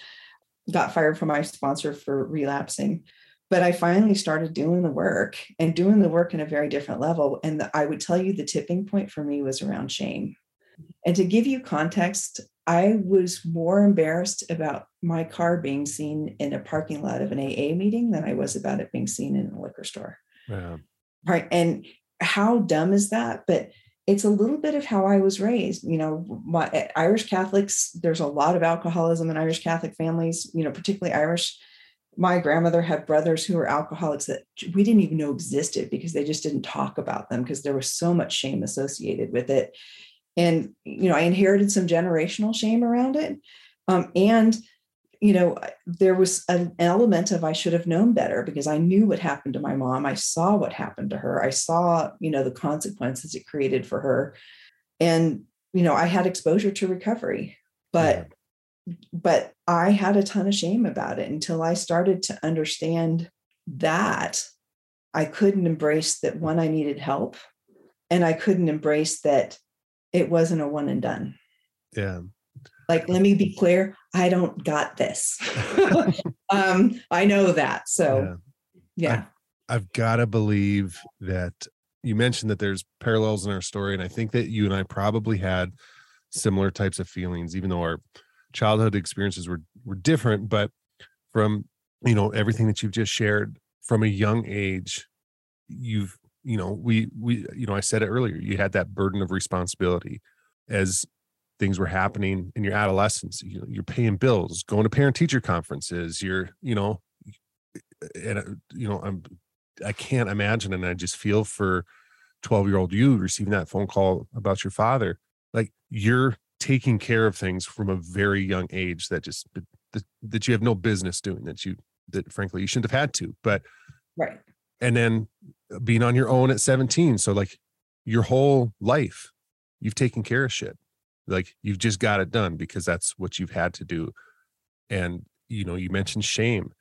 S2: got fired from my sponsor for relapsing but i finally started doing the work and doing the work in a very different level and the, i would tell you the tipping point for me was around shame and to give you context, I was more embarrassed about my car being seen in a parking lot of an AA meeting than I was about it being seen in a liquor store.
S1: Yeah.
S2: Right. And how dumb is that? But it's a little bit of how I was raised. You know, my, eh, Irish Catholics, there's a lot of alcoholism in Irish Catholic families, you know, particularly Irish. My grandmother had brothers who were alcoholics that we didn't even know existed because they just didn't talk about them because there was so much shame associated with it and you know i inherited some generational shame around it um, and you know there was an element of i should have known better because i knew what happened to my mom i saw what happened to her i saw you know the consequences it created for her and you know i had exposure to recovery but yeah. but i had a ton of shame about it until i started to understand that i couldn't embrace that one i needed help and i couldn't embrace that it wasn't a one and done.
S1: Yeah.
S2: Like, let me be clear, I don't got this. <laughs> <laughs> um, I know that. So, yeah. yeah.
S1: I, I've got to believe that you mentioned that there's parallels in our story. And I think that you and I probably had similar types of feelings, even though our childhood experiences were, were different. But from, you know, everything that you've just shared from a young age, you've you know we we you know i said it earlier you had that burden of responsibility as things were happening in your adolescence you, you're paying bills going to parent teacher conferences you're you know eh, and uh, you know i'm i can't imagine and i just feel for 12 year old you receiving that phone call about your father like you're taking care of things from a very young age that just that, that you have no business doing that you that frankly you shouldn't have had to but
S2: right
S1: and then being on your own at 17. So like your whole life, you've taken care of shit. Like you've just got it done because that's what you've had to do. And you know, you mentioned shame.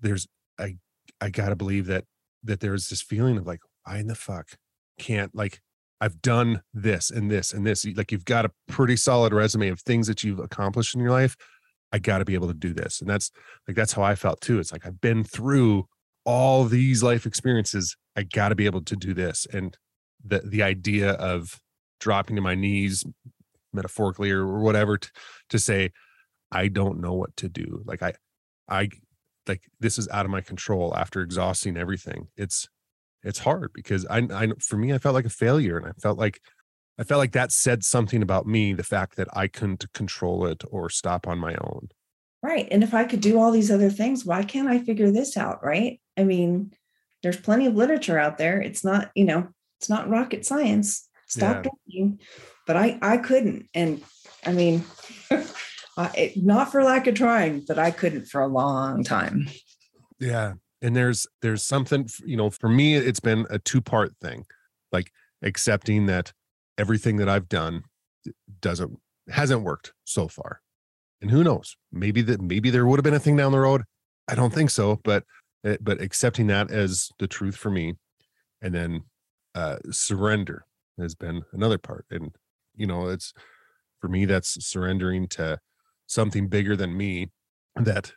S1: There's I I gotta believe that that there's this feeling of like, why in the fuck can't like I've done this and this and this. Like you've got a pretty solid resume of things that you've accomplished in your life. I got to be able to do this. And that's like, that's how I felt too. It's like, I've been through all these life experiences I got to be able to do this. And the the idea of dropping to my knees, metaphorically or whatever, t- to say, I don't know what to do. Like I, I, like this is out of my control. After exhausting everything, it's it's hard because I, I for me, I felt like a failure, and I felt like I felt like that said something about me, the fact that I couldn't control it or stop on my own.
S2: Right. And if I could do all these other things, why can't I figure this out? Right. I mean, there's plenty of literature out there. It's not, you know, it's not rocket science. Stop yeah. drinking. But I, I couldn't. And I mean, <laughs> I, not for lack of trying, but I couldn't for a long time.
S1: Yeah. And there's, there's something, you know, for me, it's been a two part thing, like accepting that everything that I've done doesn't, hasn't worked so far. And who knows? Maybe that maybe there would have been a thing down the road. I don't think so, but Eh, but accepting that as the truth for me and then uh, surrender has been another part and you know it's for me that's surrendering to something bigger than me that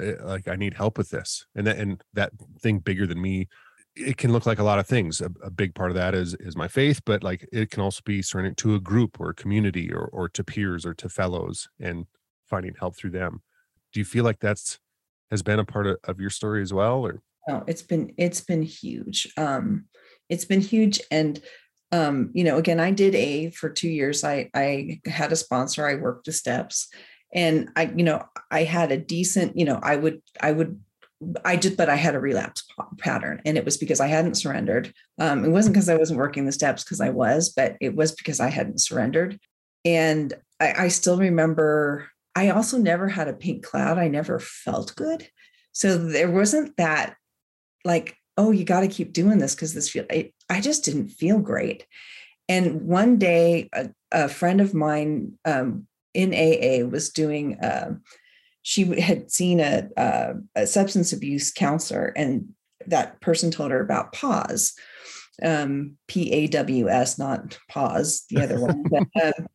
S1: eh, like i need help with this and that and that thing bigger than me it can look like a lot of things a, a big part of that is is my faith but like it can also be surrendering to a group or a community or or to peers or to fellows and finding help through them do you feel like that's has been a part of, of your story as well or
S2: no? Oh, it's been it's been huge um it's been huge and um you know again i did a for two years i i had a sponsor i worked the steps and i you know i had a decent you know i would i would I did, but I had a relapse pattern, and it was because I hadn't surrendered. Um, it wasn't because I wasn't working the steps, because I was, but it was because I hadn't surrendered. And I, I still remember I also never had a pink cloud. I never felt good. So there wasn't that like, oh, you got to keep doing this because this feel, I, I, just didn't feel great. And one day, a, a friend of mine um, in AA was doing, uh, she had seen a, a, uh, a, substance abuse counselor, and that person told her about PAWS, um, P A W S, not pause, the other one. But, <laughs> um,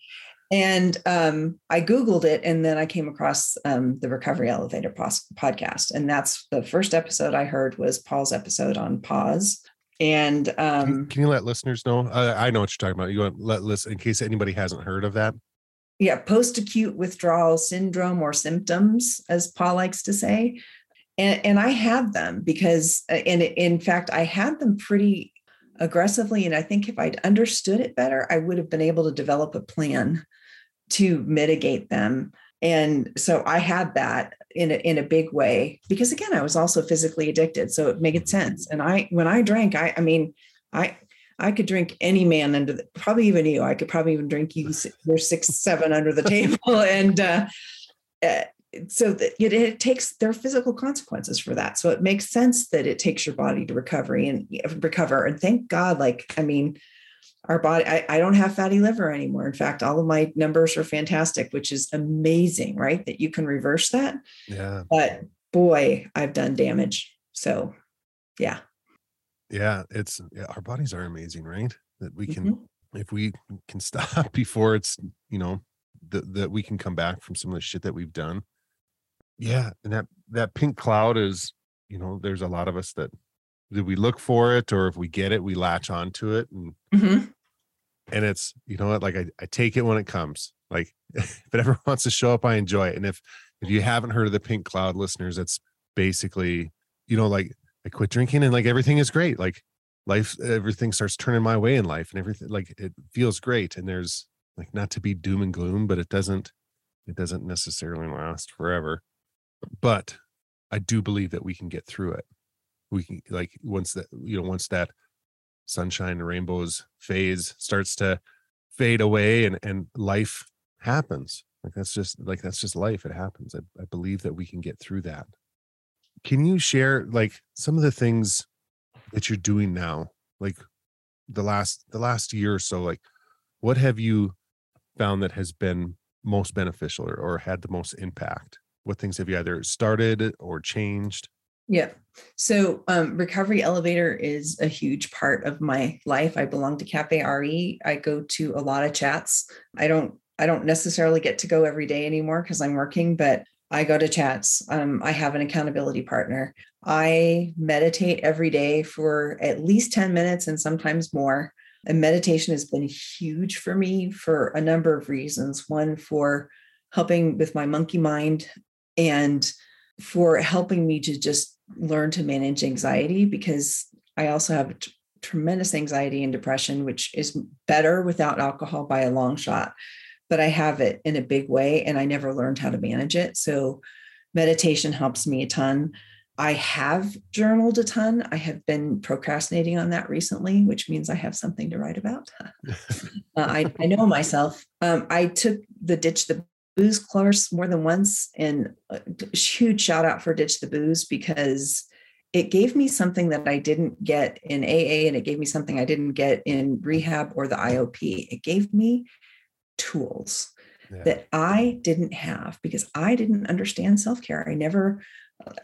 S2: and um, I Googled it and then I came across um, the Recovery Elevator pos- podcast. And that's the first episode I heard was Paul's episode on PAWS. And um,
S1: can, can, you let listeners know? Uh, I know what you're talking about. You want let listen in case anybody hasn't heard of that.
S2: Yeah, post acute withdrawal syndrome or symptoms, as Paul likes to say. And, and I had them because, uh, and in fact, I had them pretty aggressively. And I think if I'd understood it better, I would have been able to develop a plan to mitigate them. And so I had that in a, in a big way because again, I was also physically addicted. So it made sense. And I, when I drank, I, I mean, I, I could drink any man under the, probably even you, I could probably even drink you you six, seven under the table. <laughs> And, uh, eh, so that it, it, takes there are physical consequences for that so it makes sense that it takes your body to recovery and recover and thank god like i mean our body I, I, don't have fatty liver anymore in fact all of my numbers are fantastic which is amazing right that you can reverse that
S1: yeah
S2: but boy i've done damage so yeah
S1: yeah it's yeah, our bodies are amazing right that we can mm-hmm. if we can stop <laughs> before it's you know that that we can come back from some of the shit that we've done yeah and that that pink cloud is you know there's a lot of us that do we look for it or if we get it we latch onto it and mm-hmm and it's you know what like I, I take it when it comes like <laughs> if it ever <laughs> wants to show up i enjoy it and if if you haven't heard of the pink cloud listeners it's basically you know like i quit drinking and like everything is great like life everything starts turning my way in life and everything like it feels great and there's like not to be doom and gloom but it doesn't it doesn't necessarily last forever but i do believe that we can get through it we can like once that you know once that sunshine and rainbows phase starts to fade away and and life happens like that's just like that's just life it happens I, I believe that we can get through that can you share like some of the things that you're doing now like the last the last year or so like what have you found that has been most beneficial or, or had the most impact what things have you either started or changed
S2: yeah. So um, recovery elevator is a huge part of my life. I belong to Cafe RE. I go to a lot of chats. I don't I don't necessarily get to go every day anymore because I'm working, but I go to chats. Um, I have an accountability partner. I meditate every day for at least 10 minutes and sometimes more. And meditation has been huge for me for a number of reasons. One, for helping with my monkey mind and for helping me to just learn to manage anxiety because I also have t- tremendous anxiety and depression, which is better without alcohol by a long shot. But I have it in a big way and I never learned how to manage it. So meditation helps me a ton. I have journaled a ton. I have been procrastinating on that recently, which means I have something to write about. <laughs> uh, I, I, know myself. Um, I took the Ditch the booze course more than once. And uh, huge shout out for Ditch the Booze because it gave me something that I didn't get in AA and it gave me something I didn't get in rehab or the IOP. It gave me tools yeah. that I didn't have because I didn't understand self care. I never,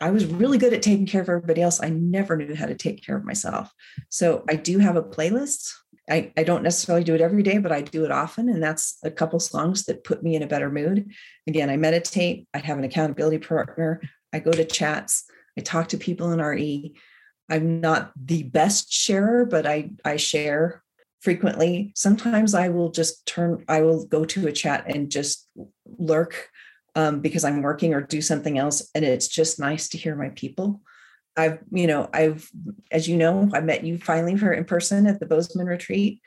S2: I was really good at taking care of everybody else. I never knew how to take care of myself. So I do have a playlist I, I don't necessarily do it every day, but I do it often. And that's a couple songs that put me in a better mood. Again, I meditate, I have an accountability partner, I go to chats, I talk to people in RE. I'm not the best sharer, but I, I share frequently. Sometimes I will just turn, I will go to a chat and just lurk um, because I'm working or do something else. And it's just nice to hear my people. I've, you know, I've, as you know, I met you finally for in person at the Bozeman retreat.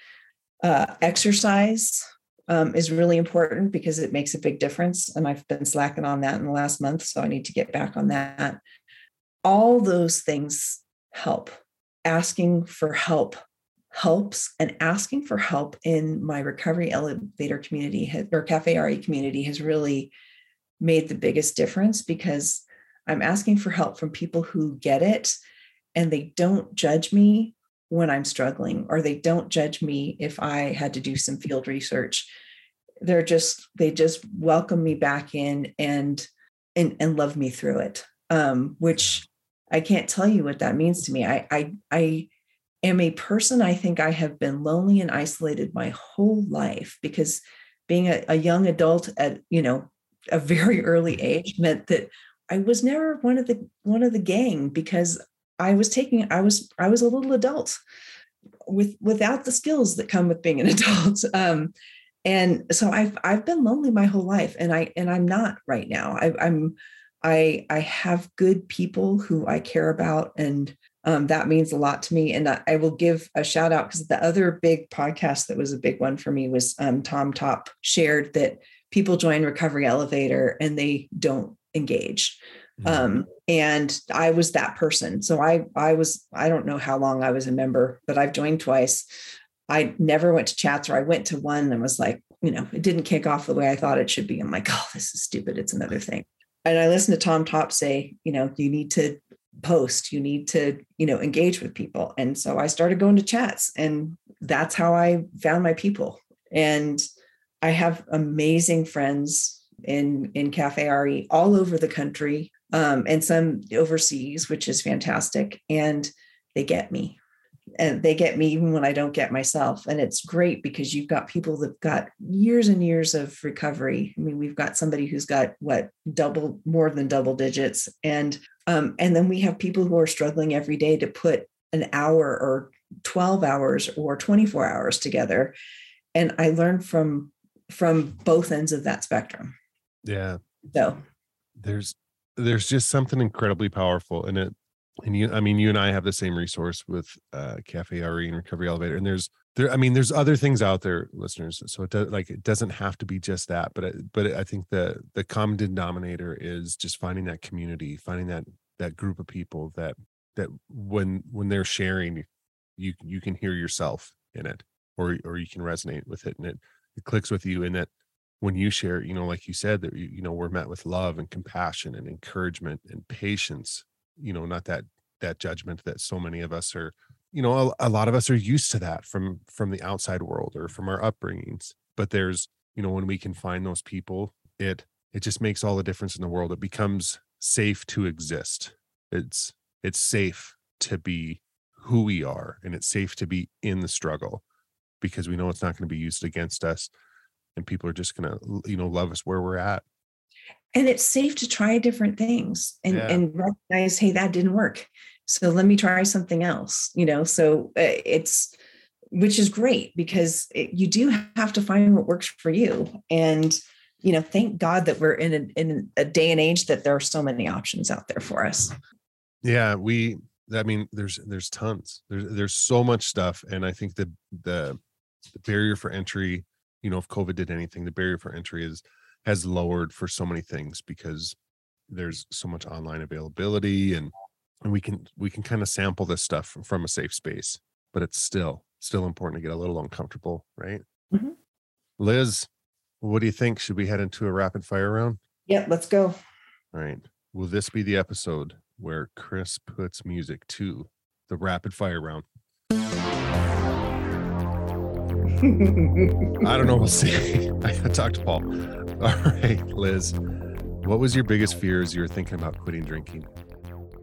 S2: Uh, exercise um, is really important because it makes a big difference. And I've been slacking on that in the last month. So I need to get back on that. All those things help. Asking for help helps and asking for help in my recovery elevator community or cafe re community has really made the biggest difference because I'm asking for help from people who get it and they don't judge me when I'm struggling or they don't judge me if I had to do some field research. They're just, they just welcome me back in and and, and love me through it. Um, which I can't tell you what that means to me. I I I am a person I think I have been lonely and isolated my whole life because being a, a young adult at, you know, a very early age meant that I was never one of the one of the gang because I was taking I was I was a little adult with without the skills that come with being an <laughs> adult. Um, and so I've I've been lonely my whole life, and I and I'm not right now. I, I'm I I have good people who I care about, and um, that means a lot to me. And I, I will give a shout out because the other big podcast that was a big one for me was um, Tom Top shared that people join Recovery Elevator and they don't engage mm-hmm. um, and i was that person so i i was i don't know how long i was a member but i've joined twice i never went to chats or i went to one and was like you know it didn't kick off the way i thought it should be i'm like <laughs> oh this is stupid it's another thing and i listened to tom top say you know you need to post you need to you know engage with people and so i started going to chats and that's how i found my people and i have amazing friends in in Cafe RE all over the country um, and some overseas, which is fantastic. And they get me. And they get me even when I don't get myself. And it's great because you've got people that've got years and years of recovery. I mean, we've got somebody who's got what double more than double digits. And um, and then we have people who are struggling every day to put an hour or 12 hours or 24 hours together. And I learned from from both ends of that spectrum.
S1: Yeah.
S2: So
S1: there's there's just something incredibly powerful in it. And you, I mean, you and I have the same resource with uh, Cafe RE and Recovery Elevator. And there's there, I mean, there's other things out there, listeners. So it does like it doesn't have to be just that. But I, but I think the the common denominator is just finding that community, finding that that group of people that that when when they're sharing, you you can hear yourself in it, or or you can resonate with it, and it it clicks with you, and that when you share, you know, like you said, that you know we're met with love and compassion and encouragement and patience. You know, not that that judgment that so many of us are. You know, a, a lot of us are used to that from from the outside world or from our upbringings. But there's, you know, when we can find those people, it it just makes all the difference in the world. It becomes safe to exist. It's it's safe to be who we are, and it's safe to be in the struggle because we know it's not going to be used against us and people are just gonna you know love us where we're at
S2: and it's safe to try different things and, yeah. and recognize hey that didn't work so let me try something else you know so uh, it's which is great because it, you do have to find what works for you and you know thank god that we're in a, in a day and age that there are so many options out there for us
S1: yeah we i mean there's there's tons there's there's so much stuff and i think the the, the barrier for entry you know if covid did anything the barrier for entry is has lowered for so many things because there's so much online availability and and we can we can kind of sample this stuff from a safe space but it's still still important to get a little uncomfortable right mm-hmm. liz what do you think should we head into a rapid fire round
S2: yeah let's go
S1: all right will this be the episode where kris puts music to the rapid fire round I don't know. We'll see. <laughs> I talked to Paul. <laughs> All right, Liz. What was your biggest fear as you were thinking about quitting drinking?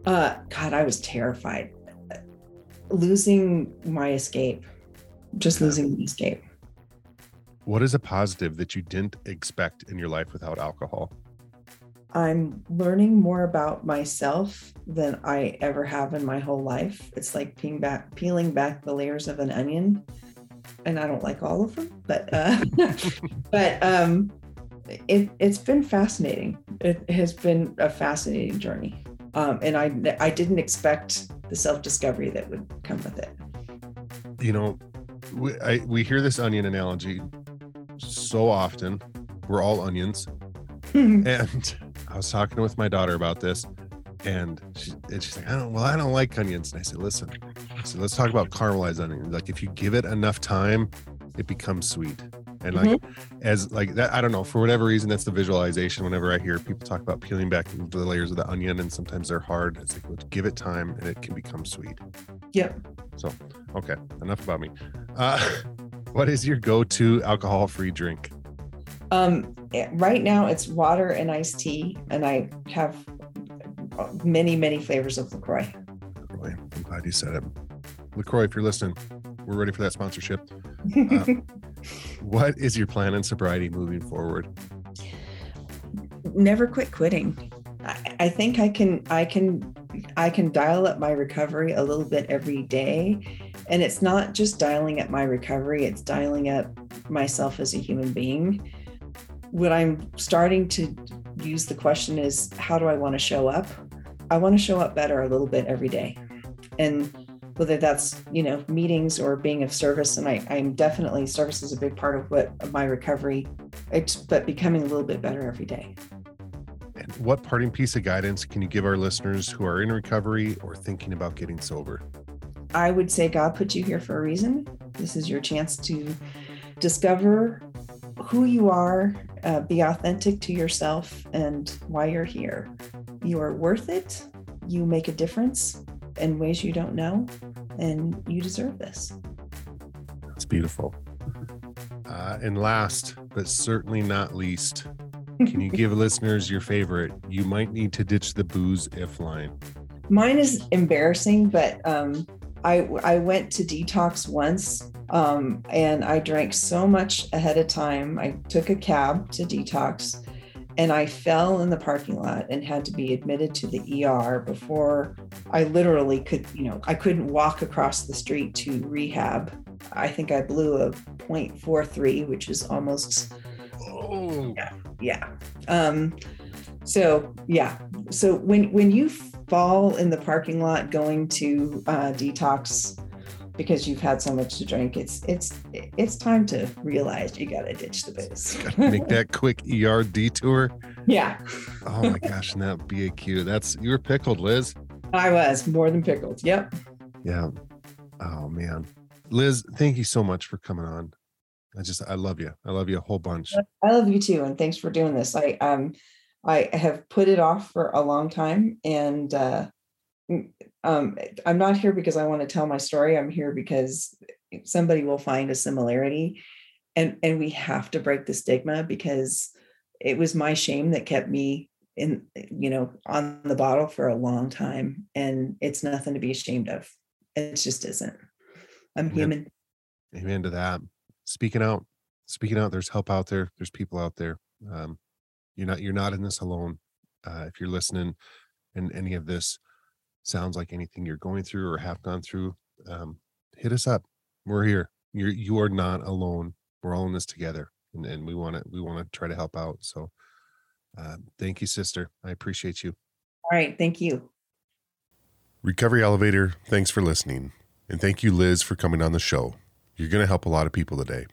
S2: Uh, God, I was terrified. Losing my escape, just losing my escape.
S1: What is a positive that you didn't expect in your life without alcohol?
S2: I'm learning more about myself than I ever have in my whole life. It's like back, peeling back the layers of an onion and I don't like all of them, but uh, <laughs> but um, it it's been fascinating. It has been a fascinating journey, um, and I I didn't expect the self discovery that would come with it.
S1: You know, we I, we hear this onion analogy so often. We're all onions, <laughs> and I was talking with my daughter about this, and she and she's like, I don't well, I don't like onions, and I said, listen onions. let's talk about caramelized onions. Like if you give it enough time, it becomes sweet. And like mm-hmm. as like that, I don't know, for whatever reason, that's the visualization. Whenever I hear people talk about peeling back the layers of the onion and sometimes they're hard, it's like well, give it time and it can become sweet.
S2: Yep.
S1: So okay, enough about me. Uh, <laughs> what is your go-to alcohol-free drink?
S2: Um, right now it's water and iced tea, and I have uh, many, many flavors of LaCroix.
S1: LaCroix. I'm glad you said it. LaCroix, if you're listening, we're ready for that sponsorship. <laughs> Uh, what is your plan in sobriety moving forward?
S2: Never quit quitting. I, I think I can, I can, I can dial up my recovery a little bit every day. And it's not just dialing up my recovery, it's dialing up myself as a human being. What I'm starting to use the question is how do I want to show up? I want to show up better a little bit every day. And whether that's you know meetings or being of service and I, i'm definitely service is a big part of what of my recovery it's but becoming a little bit better every day
S1: and what parting piece of guidance can you give our listeners who are in recovery or thinking about getting sober
S2: i would say god put you here for a reason this is your chance to discover who you are uh, be authentic to yourself and why you're here you are worth it you make a difference in ways you don't know, and you deserve this.
S1: It's beautiful. Uh, and last, but certainly not least, can you <laughs> give listeners your favorite? You might need to ditch the booze if line.
S2: Mine is embarrassing, but um, I I went to detox once, um, and I drank so much ahead of time. I took a cab to detox, and I fell in the parking lot and had to be admitted to the ER before I literally could, you know, I couldn't walk across the street to rehab. I think I blew a 0.43, which is almost oh. yeah. yeah. Um, so yeah. So when when you fall in the parking lot going to uh, detox because you've had so much to drink it's it's it's time to realize you gotta ditch the booze <laughs>
S1: make that quick er detour
S2: yeah
S1: oh my gosh and that BAC that's you were pickled liz
S2: i was more than pickled yep
S1: yeah oh man liz thank you so much for coming on i just i love you i love you a whole bunch
S2: i love you too and thanks for doing this i um i have put it off for a long time and uh um, I'm not here because I want to tell my story. I'm here because somebody will find a similarity, and and we have to break the stigma because it was my shame that kept me in you know on the bottle for a long time, and it's nothing to be ashamed of. It just isn't. I'm human.
S1: Amen to that. Speaking out, speaking out. There's help out there. There's people out there. Um, you're not you're not in this alone. Uh, if you're listening, in any of this, sounds like anything you're going through or have gone through, um, hit us up. We're here. You're you are not alone. We're all in this together, and, and we want to we want to try to help out. So, uh, thank you, sister. I appreciate you.
S2: All right, thank you.
S1: Recovery Elevator. Thanks for listening, and thank you, Liz, for coming on the show. You're going to help a lot of people today.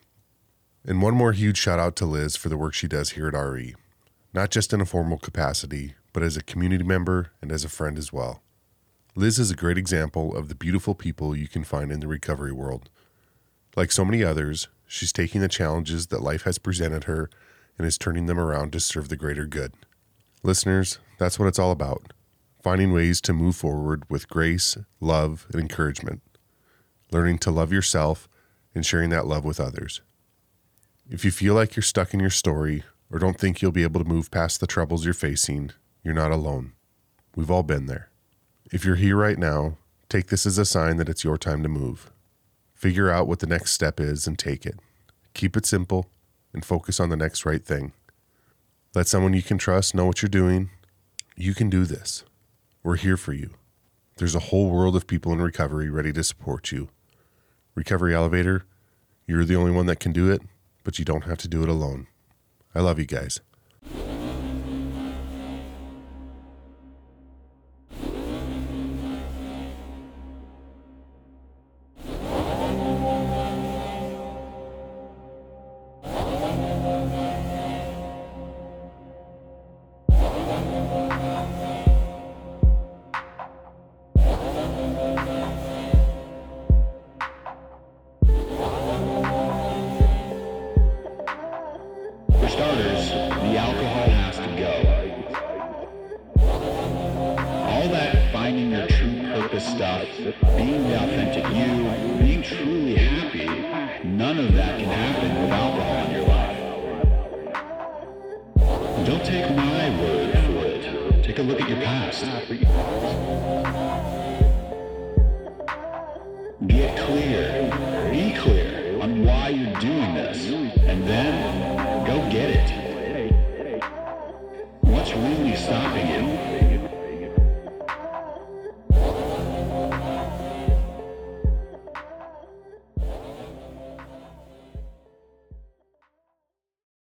S1: And one more huge shout out to Liz for the work she does here at RE, not just in a formal capacity, but as a community member and as a friend as well. Liz is a great example of the beautiful people you can find in the recovery world. Like so many others, she's taking the challenges that life has presented her and is turning them around to serve the greater good. Listeners, that's what it's all about finding ways to move forward with grace, love, and encouragement, learning to love yourself and sharing that love with others. If you feel like you're stuck in your story or don't think you'll be able to move past the troubles you're facing, you're not alone. We've all been there. If you're here right now, take this as a sign that it's your time to move. Figure out what the next step is and take it. Keep it simple and focus on the next right thing. Let someone you can trust know what you're doing. You can do this. We're here for you. There's a whole world of people in recovery ready to support you. Recovery Elevator, you're the only one that can do it, but you don't have to do it alone. I love you guys.